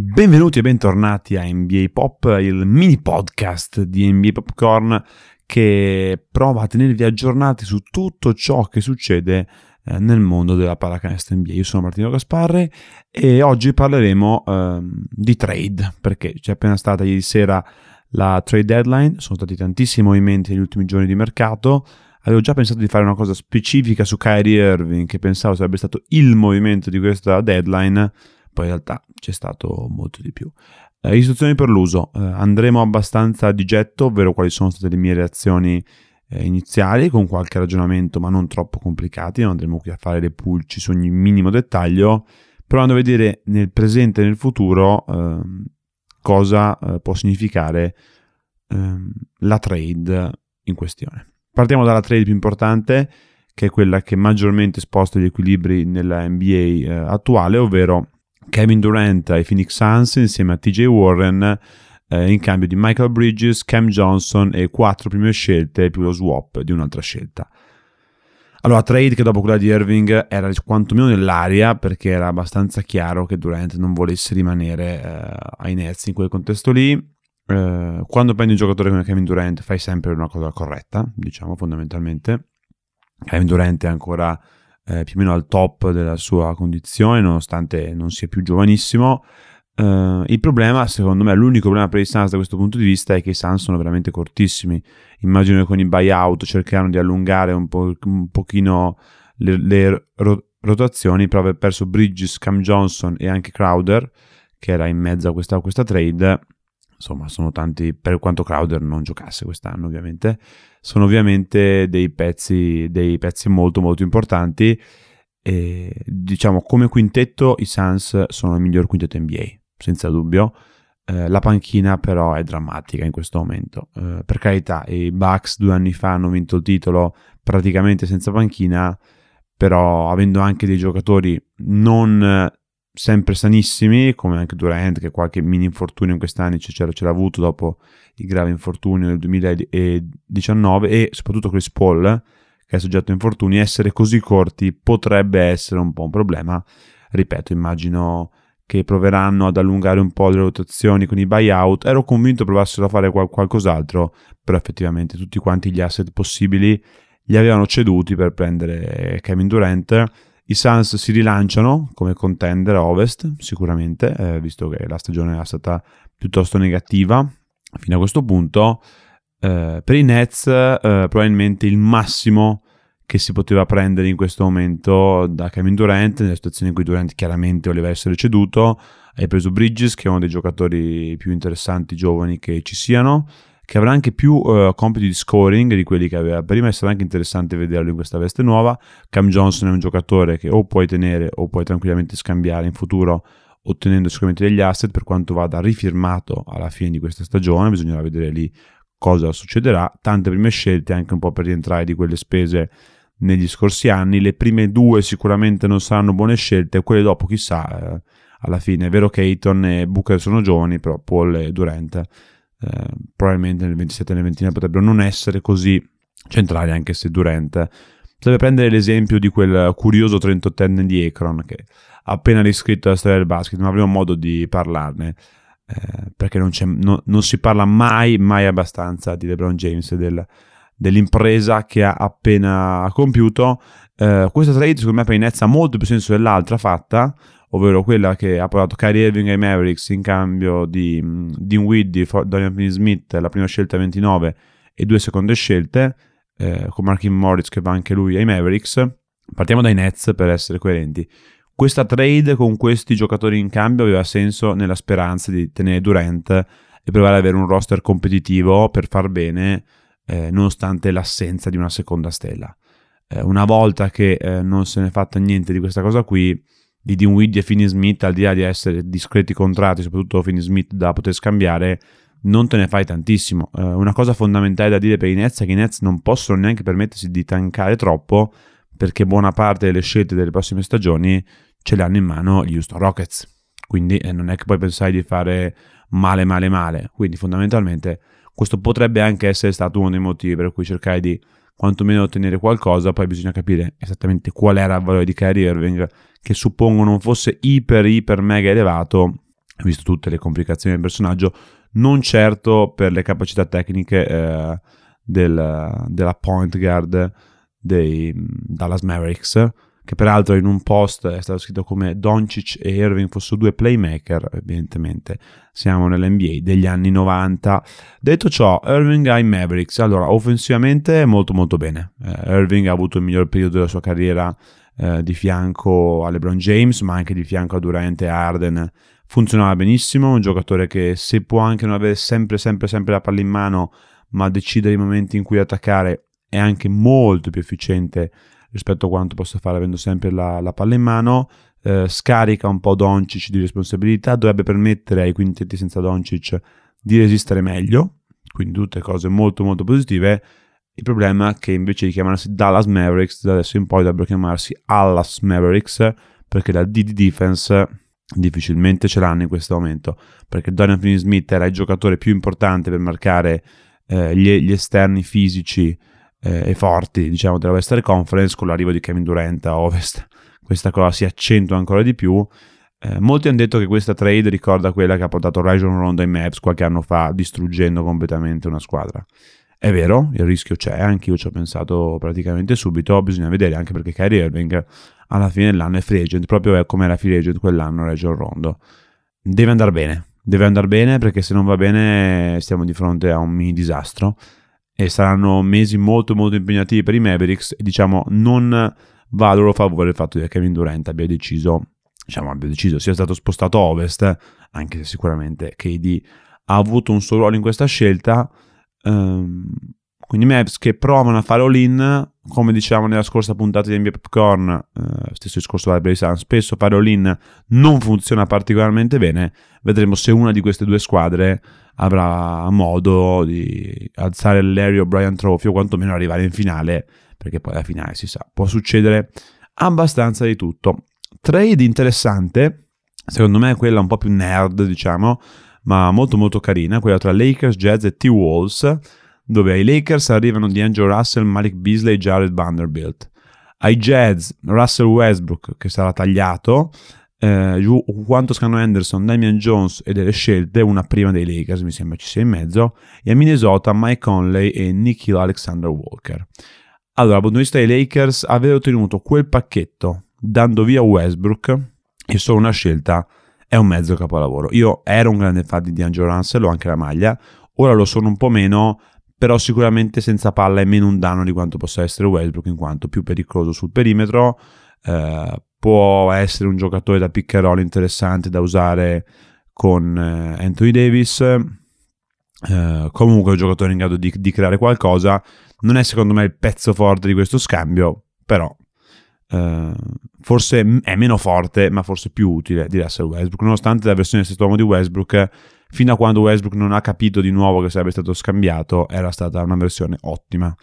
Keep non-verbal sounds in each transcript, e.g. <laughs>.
Benvenuti e bentornati a NBA Pop, il mini podcast di NBA Popcorn che prova a tenervi aggiornati su tutto ciò che succede eh, nel mondo della pallacanestro NBA. Io sono Martino Gasparre e oggi parleremo eh, di trade perché c'è appena stata ieri sera la trade deadline, sono stati tantissimi movimenti negli ultimi giorni di mercato. Avevo già pensato di fare una cosa specifica su Kyrie Irving che pensavo sarebbe stato il movimento di questa deadline poi in realtà c'è stato molto di più. Eh, istruzioni per l'uso. Eh, andremo abbastanza di getto, ovvero quali sono state le mie reazioni eh, iniziali, con qualche ragionamento ma non troppo complicati, non andremo qui a fare le pulci su ogni minimo dettaglio, provando a vedere nel presente e nel futuro ehm, cosa eh, può significare ehm, la trade in questione. Partiamo dalla trade più importante, che è quella che maggiormente sposta gli equilibri nella NBA eh, attuale, ovvero Kevin Durant ai Phoenix Suns insieme a TJ Warren eh, in cambio di Michael Bridges, Cam Johnson e quattro prime scelte più lo swap di un'altra scelta. Allora, trade che dopo quella di Irving era quantomeno nell'aria perché era abbastanza chiaro che Durant non volesse rimanere eh, ai Nets in quel contesto lì. Eh, quando prendi un giocatore come Kevin Durant fai sempre una cosa corretta, diciamo fondamentalmente. Kevin Durant è ancora eh, più o meno al top della sua condizione, nonostante non sia più giovanissimo. Uh, il problema, secondo me, l'unico problema per i Suns da questo punto di vista è che i Suns sono veramente cortissimi. Immagino che con i buyout cercheranno di allungare un, po', un pochino le, le ro- rotazioni per aver perso Bridges, Cam Johnson e anche Crowder, che era in mezzo a questa, a questa trade insomma sono tanti, per quanto Crowder non giocasse quest'anno ovviamente, sono ovviamente dei pezzi, dei pezzi molto molto importanti e diciamo come quintetto i Suns sono il miglior quintetto NBA, senza dubbio. Eh, la panchina però è drammatica in questo momento. Eh, per carità, i Bucks due anni fa hanno vinto il titolo praticamente senza panchina, però avendo anche dei giocatori non sempre sanissimi, come anche Durant, che qualche mini infortunio in quest'anno ce ce l'ha avuto dopo il grave infortunio nel 2019, e soprattutto Chris Paul, che è soggetto a infortuni, essere così corti potrebbe essere un po' un problema. Ripeto, immagino che proveranno ad allungare un po' le rotazioni con i buyout. Ero convinto provassero a fare qual- qualcos'altro, però effettivamente tutti quanti gli asset possibili li avevano ceduti per prendere Kevin Durant i Suns si rilanciano come contender a ovest, sicuramente, eh, visto che la stagione è stata piuttosto negativa fino a questo punto. Eh, per i Nets, eh, probabilmente il massimo che si poteva prendere in questo momento da Kevin Durant, nella situazione in cui Durant chiaramente voleva essere ceduto, hai preso Bridges, che è uno dei giocatori più interessanti giovani che ci siano che avrà anche più uh, compiti di scoring di quelli che aveva prima e sarà anche interessante vederlo in questa veste nuova. Cam Johnson è un giocatore che o puoi tenere o puoi tranquillamente scambiare in futuro ottenendo sicuramente degli asset per quanto vada rifirmato alla fine di questa stagione, bisognerà vedere lì cosa succederà. Tante prime scelte anche un po' per rientrare di quelle spese negli scorsi anni. Le prime due sicuramente non saranno buone scelte, quelle dopo chissà. Eh, alla fine è vero che Ayton e Booker sono giovani, però Paul e Durant eh, probabilmente nel 27 e nel 29 potrebbero non essere così centrali anche se Durant. Potrebbe prendere l'esempio di quel curioso 38enne di Akron che ha appena riscritto la storia del basket ma avremo modo di parlarne eh, perché non, no, non, si parla mai mai abbastanza di LeBron James del, dell'impresa che ha appena compiuto. Eh, questa trade secondo me per i Nets ha molto più senso dell'altra fatta ovvero quella che ha portato Kyrie Irving ai Mavericks in cambio di Dean Widdy, Dorian Finney-Smith, la prima scelta 29 e due seconde scelte, eh, con Markin Moritz che va anche lui ai Mavericks. Partiamo dai Nets per essere coerenti. Questa trade con questi giocatori in cambio aveva senso nella speranza di tenere Durant e provare ad avere un roster competitivo per far bene eh, nonostante l'assenza di una seconda stella. Eh, una volta che eh, non se ne è fatta niente di questa cosa qui, di Dinwiddie e Finney Smith, al di là di essere discreti contratti, soprattutto Finney Smith da poter scambiare, non te ne fai tantissimo. Uh, una cosa fondamentale da dire per i Nets è che i Nets non possono neanche permettersi di tankare troppo perché buona parte delle scelte delle prossime stagioni ce le hanno in mano gli Houston Rockets. Quindi eh, non è che puoi pensare di fare male, male, male. Quindi fondamentalmente questo potrebbe anche essere stato uno dei motivi per cui cercare di quantomeno ottenere qualcosa, poi bisogna capire esattamente qual era il valore di Kyrie Irving, che suppongo non fosse iper, iper, mega elevato, visto tutte le complicazioni del personaggio, non certo per le capacità tecniche eh, del, della point guard dei Dallas Mavericks, che peraltro in un post è stato scritto come Doncic e Irving fossero due playmaker, evidentemente siamo nell'NBA degli anni 90. Detto ciò, Irving ai Mavericks, allora offensivamente molto molto bene, eh, Irving ha avuto il miglior periodo della sua carriera eh, di fianco a LeBron James, ma anche di fianco a Durant e Arden, funzionava benissimo, un giocatore che se può anche non avere sempre sempre sempre la palla in mano, ma decidere i momenti in cui attaccare, è anche molto più efficiente rispetto a quanto possa fare avendo sempre la, la palla in mano. Eh, scarica un po' Doncic di responsabilità, dovrebbe permettere ai quintetti senza Doncic di resistere meglio, quindi tutte cose molto molto positive. Il problema è che invece di chiamarsi Dallas Mavericks, da adesso in poi dovrebbero chiamarsi Allas Mavericks, perché la D di defense difficilmente ce l'hanno in questo momento, perché Dorian Finney-Smith era il giocatore più importante per marcare eh, gli, gli esterni fisici eh, e forti, diciamo, della Western Conference con l'arrivo di Kevin Durant a Ovest. <laughs> Questa cosa si accentua ancora di più. Eh, molti hanno detto che questa trade ricorda quella che ha portato Rajon Rondo ai Maps qualche anno fa, distruggendo completamente una squadra. È vero, il rischio c'è, anche io ci ho pensato praticamente subito, bisogna vedere anche perché Kyrie Irving alla fine dell'anno è free agent, proprio come era free agent quell'anno Rajon Rondo. Deve andare bene, deve andare bene perché se non va bene stiamo di fronte a un mini disastro e saranno mesi molto molto impegnativi per i Mavericks e diciamo non va a loro favore il fatto che Kevin Durant abbia deciso, diciamo abbia deciso, sia stato spostato a ovest, anche se sicuramente KD ha avuto un suo ruolo in questa scelta. Um, quindi Mavs che provano a fare all-in, come diciamo nella scorsa puntata di NBA Popcorn, eh, stesso discorso per i Suns, spesso fare all-in non funziona particolarmente bene, vedremo se una di queste due squadre avrà modo di alzare il Larry O'Brien Trophy o quantomeno arrivare in finale, perché poi alla finale si sa, può succedere abbastanza di tutto. Trade interessante, secondo me è quella un po' più nerd, diciamo, ma molto molto carina, quella tra Lakers, Jazz e T-Wolves, dove ai Lakers arrivano D'Angelo Russell, Malik Beasley e Jared Vanderbilt. Ai Jazz, Russell Westbrook, che sarà tagliato, eh, quanto Scano Anderson, Damian Jones e delle scelte, una prima dei Lakers, mi sembra ci sia in mezzo, e a Minnesota Mike Conley e Nikhil Alexander Walker. Allora, dal punto di vista dei Lakers, aver ottenuto quel pacchetto dando via Westbrook e solo una scelta è un mezzo capolavoro. Io ero un grande fan di D'Angelo Russell, ho anche la maglia, ora lo sono un po' meno, però sicuramente senza palla è meno un danno di quanto possa essere Westbrook, in quanto più pericoloso sul perimetro, eh, può essere un giocatore da pick and roll interessante da usare con eh, Anthony Davis. Eh, comunque è un giocatore in grado di, di, creare qualcosa. Non è secondo me il pezzo forte di questo scambio, però eh, forse è meno forte, ma forse più utile di Russell Westbrook. Nonostante la versione sesto uomo di Westbrook, fino a quando Westbrook non ha capito di nuovo che sarebbe stato scambiato, era stata una versione ottima.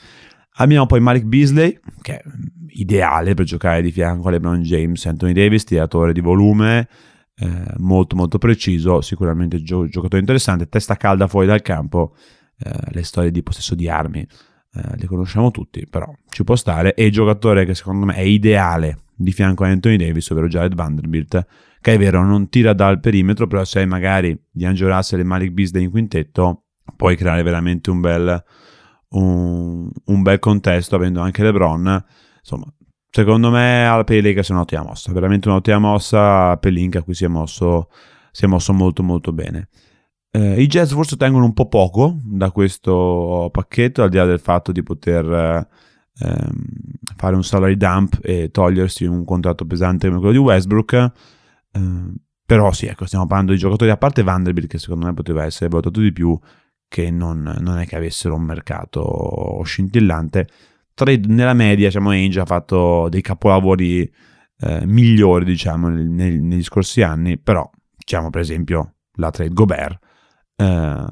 Abbiamo poi Malik Beasley, che è ideale per giocare di fianco a LeBron James, Anthony Davis, tiratore di volume, eh, molto molto preciso, sicuramente gio- giocatore interessante, testa calda fuori dal campo, eh, le storie di possesso di armi eh, le conosciamo tutti, però ci può stare, e il giocatore che secondo me è ideale di fianco a Anthony Davis, ovvero Jared Vanderbilt, che è vero, non tira dal perimetro, però se hai magari di Angelo Russell e Malik Beasley in quintetto, puoi creare veramente un bel un, un bel contesto avendo anche LeBron. Insomma, secondo me alla per i Lakers è un'ottima mossa, veramente un'ottima mossa per Link a si è mosso, si è mosso molto molto bene. Eh, I Jazz forse ottengono un po' poco da questo pacchetto, al di là del fatto di poter ehm, fare un salary dump e togliersi un contratto pesante come quello di Westbrook. Eh, però sì, ecco, stiamo parlando di giocatori a parte Vanderbilt che secondo me poteva essere valutato di più che non, non, è che avessero un mercato scintillante. Trade nella media, diciamo, Ainge ha fatto dei capolavori eh, migliori, diciamo, negli, negli, scorsi anni, però, diciamo, per esempio, la trade Gobert, eh,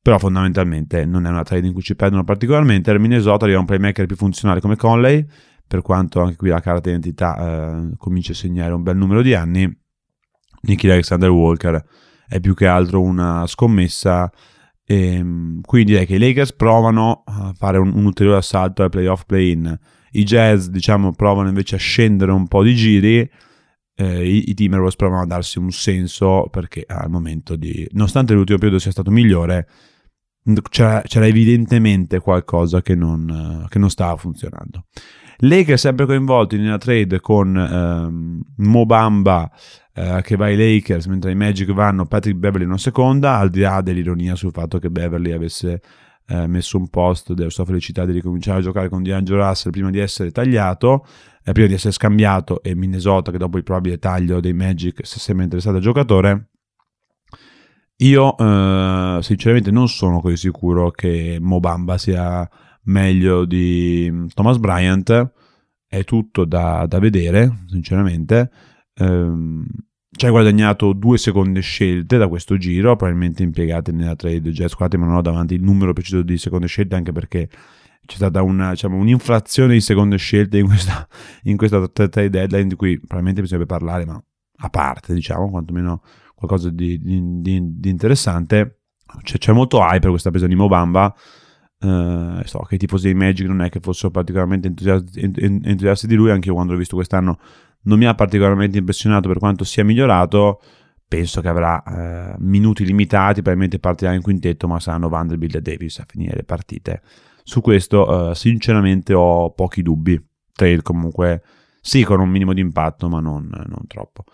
però fondamentalmente non è una trade in cui ci perdono particolarmente. Il Minnesota arriva un playmaker più funzionale come Conley, per quanto anche qui la carta d'identità eh, comincia a segnare un bel numero di anni. Nicky Alexander Walker è più che altro una scommessa e, ehm, quindi direi che i Lakers provano a fare un, un ulteriore assalto al playoff play-in. I Jazz, diciamo, provano invece a scendere un po' di giri. Eh, i, i Timberwolves provano a darsi un senso perché al momento di... nonostante l'ultimo periodo sia stato migliore, c'era, c'era evidentemente qualcosa che non, che non stava funzionando. Lakers sempre coinvolti nella trade con ehm, Mobamba eh, che va ai Lakers mentre i Magic vanno Patrick Beverly in una seconda, al di là dell'ironia sul fatto che Beverly avesse eh, messo un post della sua felicità di ricominciare a giocare con D'Angelo Russell prima di essere tagliato, eh, prima di essere scambiato e Minnesota che dopo il probabile taglio dei Magic si è sempre interessato al giocatore. Io eh, sinceramente non sono così sicuro che Mobamba sia meglio di Thomas Bryant, è tutto da, da vedere, sinceramente. Um, ci hai guadagnato due seconde scelte da questo giro, probabilmente impiegate nella trade Jazz 4, ma non ho davanti il numero preciso di seconde scelte, anche perché c'è stata una, diciamo, un'inflazione di seconde scelte in questa, in questa trade deadline di cui probabilmente bisognerebbe parlare, ma a parte, diciamo, quantomeno qualcosa di, di, di, di interessante. C'è, c'è, molto hype per questa presa di Mobamba. Uh, so che i tifosi dei Magic non è che fossero particolarmente entusiasti, entusiasti di lui, anche io quando l'ho visto quest'anno non mi ha particolarmente impressionato per quanto sia migliorato. Penso che avrà eh, minuti limitati, probabilmente partirà in quintetto, ma saranno Vanderbilt e Davis a finire le partite. Su questo, eh, sinceramente, ho pochi dubbi. Trade comunque, sì, con un minimo di impatto, ma non, non troppo.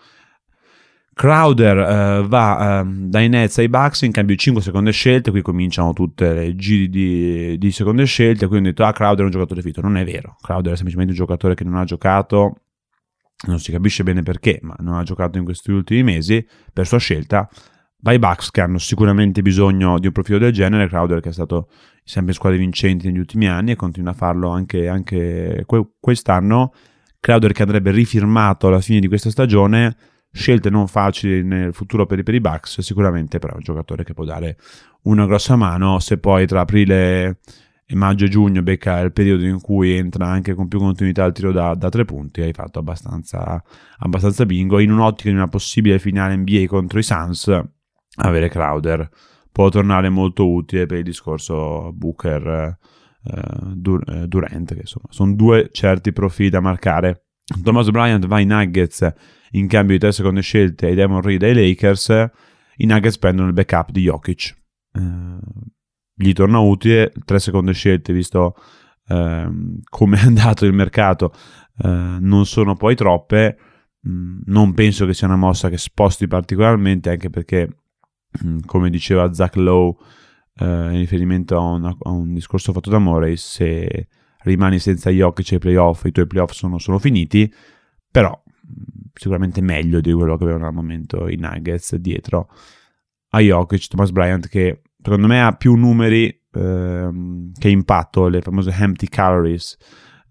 Crowder uh, va uh, dai Nets ai Bucks in cambio di 5 seconde scelte, qui cominciano tutte le giri di, di seconde scelte, quindi ho detto ah Crowder è un giocatore fitto, non è vero, Crowder è semplicemente un giocatore che non ha giocato non si capisce bene perché, ma non ha giocato in questi ultimi mesi, per sua scelta, vai Bucks che hanno sicuramente bisogno di un profilo del genere, Crowder che è stato sempre in squadre vincenti negli ultimi anni e continua a farlo anche, anche quest'anno, Crowder che andrebbe rifirmato alla fine di questa stagione, scelte non facili nel futuro per, per i Bucks, sicuramente però è un giocatore che può dare una grossa mano. Se poi tra aprile e maggio e giugno becca il periodo in cui entra anche con più continuità il tiro da, da tre punti, hai fatto abbastanza, abbastanza bingo. In un'ottica di una possibile finale NBA contro i Suns, avere Crowder può tornare molto utile per il discorso Booker eh, eh, Durant, che insomma sono due certi profili da marcare. Thomas Bryant va ai Nuggets in cambio di tre seconde scelte ai Demon Reed ai Lakers. I Nuggets prendono il backup di Jokic. Eh, gli torna utile, tre seconde scelte visto eh, come è andato il mercato eh, non sono poi troppe, mm, non penso che sia una mossa che sposti particolarmente anche perché come diceva Zach Lowe eh, in riferimento a, una, a, un discorso fatto da Morey se rimani senza Jokic ai playoff i tuoi playoff sono, sono finiti però mm, sicuramente meglio di quello che avevano al momento i Nuggets dietro a Jokic, Thomas Bryant che secondo me ha più numeri ehm, che impatto, le famose empty calories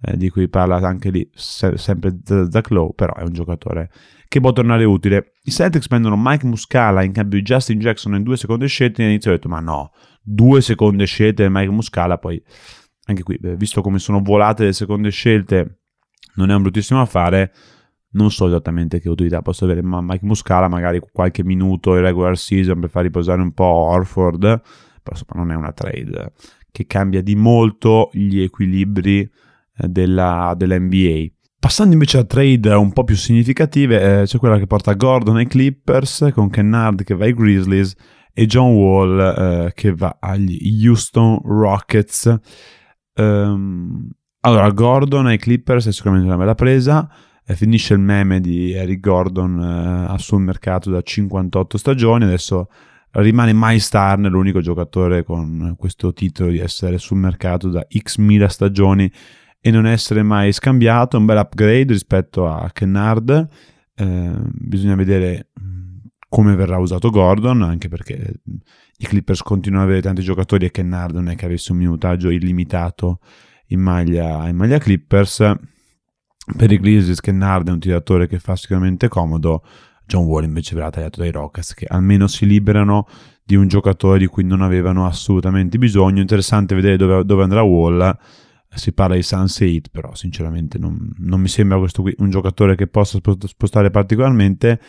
eh, di cui parla anche lì se- sempre Zach Lowe, però è un giocatore che può tornare utile. I Celtics prendono Mike Muscala in cambio di Justin Jackson in due seconde scelte e all'inizio ho detto ma no, due seconde scelte Mike Muscala, poi anche qui, visto come sono volate le seconde scelte, non è un bruttissimo affare. Non so esattamente che utilità possa avere ma Mike Muscala, magari qualche minuto in regular season per far riposare un po' Orford, però insomma non è una trade che cambia di molto gli equilibri eh, della, della NBA. Passando invece a trade un po' più significative, eh, c'è quella che porta Gordon ai Clippers, con Kennard che va ai Grizzlies e John Wall eh, che va agli Houston Rockets. Um, allora, Gordon ai Clippers è sicuramente una bella presa eh, finisce il meme di Eric Gordon eh, sul mercato da 58 stagioni, adesso rimane Miles Turner l'unico giocatore con questo titolo di essere sul mercato da x mila stagioni e non essere mai scambiato, un bel upgrade rispetto a Kennard, eh, bisogna vedere mm, come verrà usato Gordon, anche perché i Clippers continuano ad avere tanti giocatori e Kennard non è che avesse un minutaggio illimitato in maglia, in maglia Clippers per i Grizzlies Kennard è un tiratore che fa sicuramente comodo, John Wall invece verrà tagliato dai Rockets che almeno si liberano di un giocatore di cui non avevano assolutamente bisogno. Interessante vedere dove, dove andrà Wall. Si parla di Sunset, però sinceramente non, non mi sembra questo qui un giocatore che possa spostare particolarmente.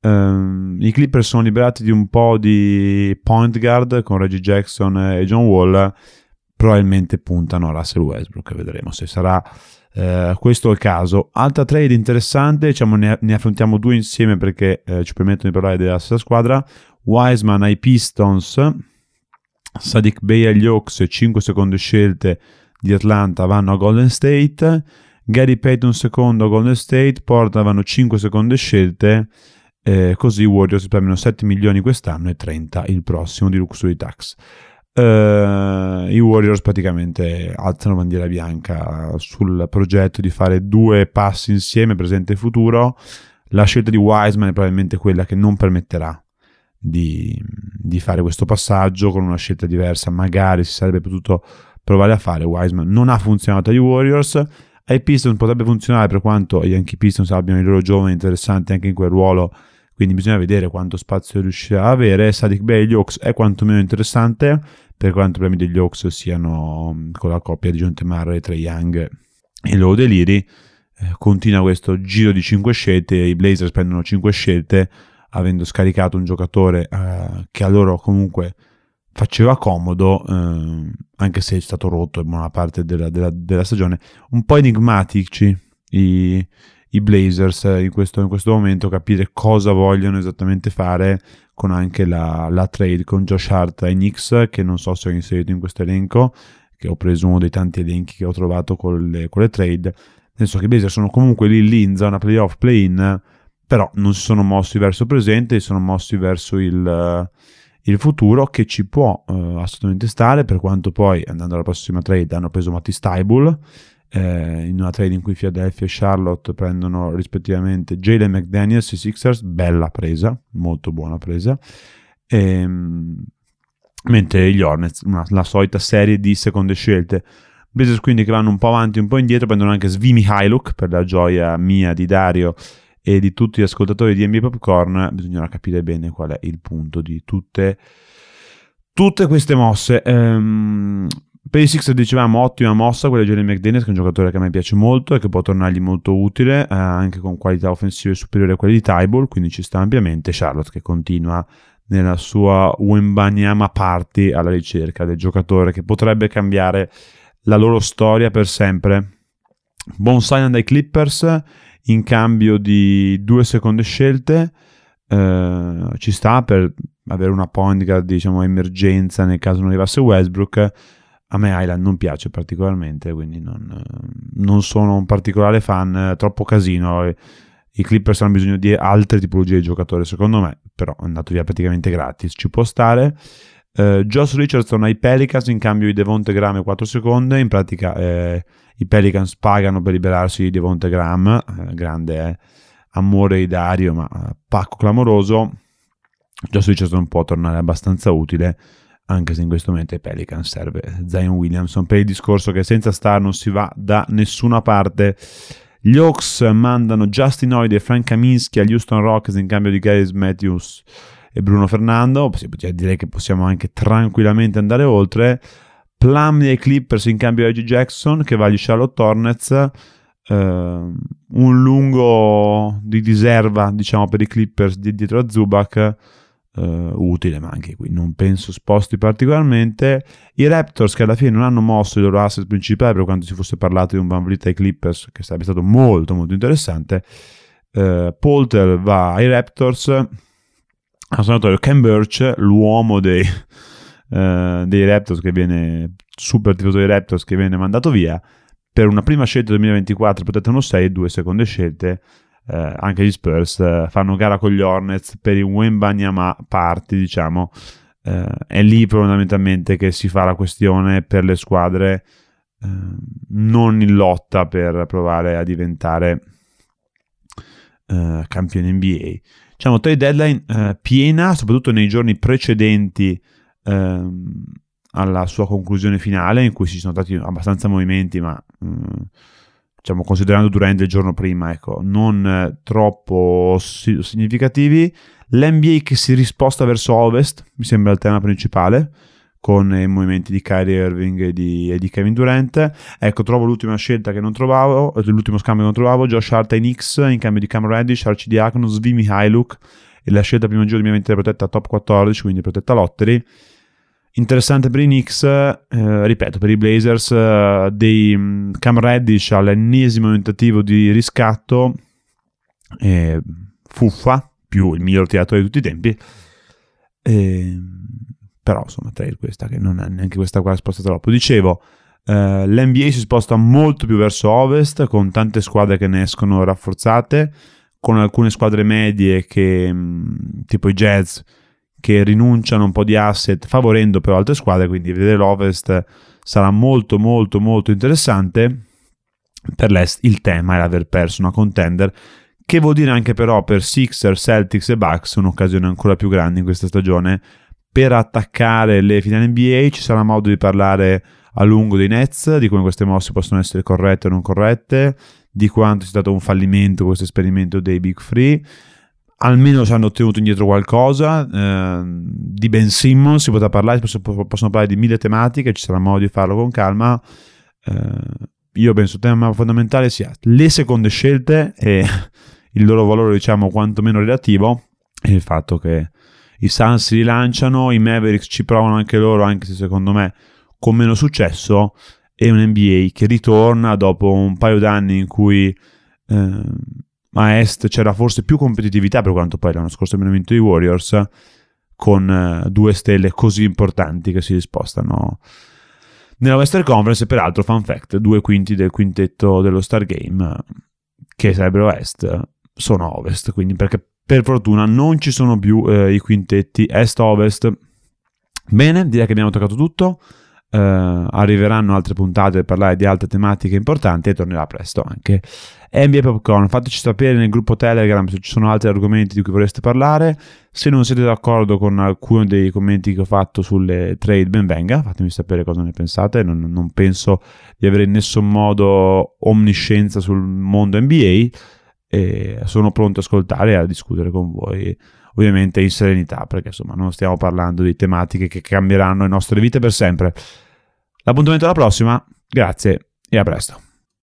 Um, I Clippers sono liberati di un po' di point guard con Reggie Jackson e John Wall. Probabilmente puntano a Russell Westbrook, vedremo se sarà Uh, questo il caso. Altra trade interessante, diciamo, ne, ne affrontiamo due insieme perché uh, ci permettono di parlare della stessa squadra. Wiseman ai Pistons, Sadiq Bey agli Hawks, 5 seconde scelte di Atlanta vanno a Golden State. Gary Payton secondo a Golden State, Portland vanno 5 seconde scelte. Eh, così i Warriors prendono 7 milioni quest'anno e 30 il prossimo di luxury tax. Uh, I Warriors praticamente alzano bandiera bianca sul progetto di fare due passi insieme, presente e futuro. La scelta di Wiseman è probabilmente quella che non permetterà di, di, fare questo passaggio con una scelta diversa. Magari si sarebbe potuto provare a fare. Wiseman non ha funzionato agli Warriors. Ai Pistons potrebbe funzionare per quanto gli Yankee Pistons abbiano i loro giovani interessanti anche in quel ruolo. Quindi bisogna vedere quanto spazio riuscirà a avere. Sadik Bey agli Hawks è quantomeno interessante per quanto i problemi degli Hawks siano mm, con la coppia di John Temar Trey Young e loro deliri. Eh, continua questo giro di 5 scelte, i Blazers prendono 5 scelte avendo scaricato un giocatore eh, che a loro comunque faceva comodo, eh, anche se è stato rotto in buona parte della, della, della stagione, un po' enigmatici i, i Blazers in questo, in questo, momento, capire cosa vogliono esattamente fare con anche la, la trade con Josh Hart e Knicks, che non so se ho inserito in questo elenco, che ho preso uno dei tanti elenchi che ho trovato con le, con le trade, nel senso che i Blazers sono comunque lì lì in zona playoff play-in, però non si sono mossi verso il presente, si sono mossi verso il, il futuro che ci può uh, assolutamente stare, per quanto poi andando alla prossima trade hanno preso Matty Stiebel, eh, in una trade in cui Philadelphia e Charlotte prendono rispettivamente Jalen McDaniels e Sixers, bella presa, molto buona presa, e, ehm, mentre gli Hornets, una, la solita serie di seconde scelte. Blazers quindi che vanno un po' avanti, un po' indietro, prendono anche Svimi Hiluk per la gioia mia di Dario e di tutti gli ascoltatori di NBA Popcorn, bisognerà capire bene qual è il punto di tutte, tutte queste mosse. Um, per i Sixers dicevamo ottima mossa quella di Jerry McDaniels, che è un giocatore che a me piace molto e che può tornargli molto utile, eh, anche con qualità offensive superiori a quelle di Tyball, quindi ci sta ampiamente. Charlotte che continua nella sua Wembanyama party alla ricerca del giocatore che potrebbe cambiare la loro storia per sempre. Buon sign dai Clippers in cambio di due seconde scelte. Eh, ci sta per avere una point guard, diciamo, emergenza nel caso non arrivasse Westbrook a me Island non piace particolarmente, quindi non, non sono un particolare fan, troppo casino. I Clippers hanno bisogno di altre tipologie di giocatori, secondo me, però è andato via praticamente gratis, ci può stare. Uh, Josh Richardson ai Pelicans in cambio di Devonte Graham e 4 secondi, in pratica eh, i Pelicans pagano per liberarsi di Devonte Graham, eh, grande eh, amore di Dario, ma eh, pacco clamoroso. Josh Richardson può tornare abbastanza utile anche se in questo momento ai Pelican serve Zion Williamson per il discorso che senza star non si va da nessuna parte. Gli Hawks mandano Justin Hoyd e Frank Kaminsky agli Houston Rockets in cambio di Gary Matthews e Bruno Fernando. Direi che possiamo anche tranquillamente andare oltre. Plumlee ai Clippers in cambio di Reggie Jackson che va agli Charlotte Hornets. Uh, un lungo di riserva, diciamo, per i Clippers dietro a Zubac uh, utile, ma anche qui non penso sposti particolarmente. I Raptors che alla fine non hanno mosso il loro asset principale per quanto si fosse parlato di un Van Vliet ai Clippers, che sarebbe stato molto molto interessante. Uh, Polter va ai Raptors, al sanatorio Ken Birch, l'uomo dei, uh, dei Raptors che viene, super tifoso dei Raptors che viene mandato via, per una prima scelta 2024 potete uno 6 e due seconde scelte eh, anche gli Spurs eh, fanno gara con gli Hornets per il Wembanyama party, diciamo. Eh, è lì fondamentalmente che si fa la questione per le squadre eh, non in lotta per provare a diventare eh, campioni NBA. Diciamo, trade deadline eh, piena, soprattutto nei giorni precedenti ehm, alla sua conclusione finale, in cui ci sono stati abbastanza movimenti, ma mh, mm, diciamo, considerando durante il giorno prima, ecco, non eh, troppo si- significativi. L'NBA che si risposta verso ovest, mi sembra il tema principale, con i movimenti di Kyrie Irving e di, e di Kevin Durant. Ecco, trovo l'ultima scelta che non trovavo, l'ultimo scambio che non trovavo, Josh Hart ai Knicks in cambio di Cam Reddish, Arcidiacono, Svimi Hiluk e la scelta primo giro 2023 protetta top 14, quindi protetta lottery. Interessante per i Knicks, eh, ripeto, per i Blazers, eh, dei um, Cam Reddish all'ennesimo tentativo di riscatto, eh, fuffa, più il miglior tiratore di tutti i tempi, eh, però insomma trade questa che non è neanche questa qua sposta troppo. Dicevo, eh, L'NBA si sposta molto più verso ovest, con tante squadre che ne escono rafforzate, con alcune squadre medie che, mm, tipo i Jazz, che rinunciano un po' di asset, favorendo però altre squadre, quindi vedere l'ovest sarà molto molto molto interessante. Per l'est il tema è l'aver perso una contender, che vuol dire anche però per Sixers, Celtics e Bucks un'occasione ancora più grande in questa stagione per attaccare le finali NBA. Ci sarà modo di parlare a lungo dei Nets, di come queste mosse possono essere corrette o non corrette, di quanto sia stato un fallimento questo esperimento dei Big Free. Almeno ci hanno ottenuto indietro qualcosa. Eh, di Ben Simmons si potrà parlare, possono, parlare di mille tematiche, ci sarà modo di farlo con calma. Eh, io penso il tema fondamentale sia le seconde scelte e <laughs> il loro valore, diciamo, quantomeno relativo, e il fatto che i Suns si rilanciano, i Mavericks ci provano anche loro, anche se secondo me con meno successo e un NBA che ritorna dopo un paio d'anni in cui eh, a Est c'era forse più competitività per quanto poi l'anno scorso abbiamo vinto i Warriors con eh, due stelle così importanti che si spostano nella Western Conference. E peraltro fun fact due quinti del quintetto dello Star Game che sarebbero Est sono Ovest quindi perché per fortuna non ci sono più eh, i quintetti Est-Ovest bene direi che abbiamo toccato tutto Uh, arriveranno altre puntate per parlare di altre tematiche importanti e tornerà presto anche NBA Popcorn. Fateci sapere nel gruppo Telegram se ci sono altri argomenti di cui vorreste parlare. Se non siete d'accordo con alcuni dei commenti che ho fatto sulle trade, ben venga, fatemi sapere cosa ne pensate. Non, non penso di avere in nessun modo omniscienza sul mondo NBA e sono pronto ad ascoltare e a discutere con voi ovviamente in serenità, perché insomma non stiamo parlando di tematiche che cambieranno le nostre vite per sempre. L'appuntamento alla prossima, grazie e a presto.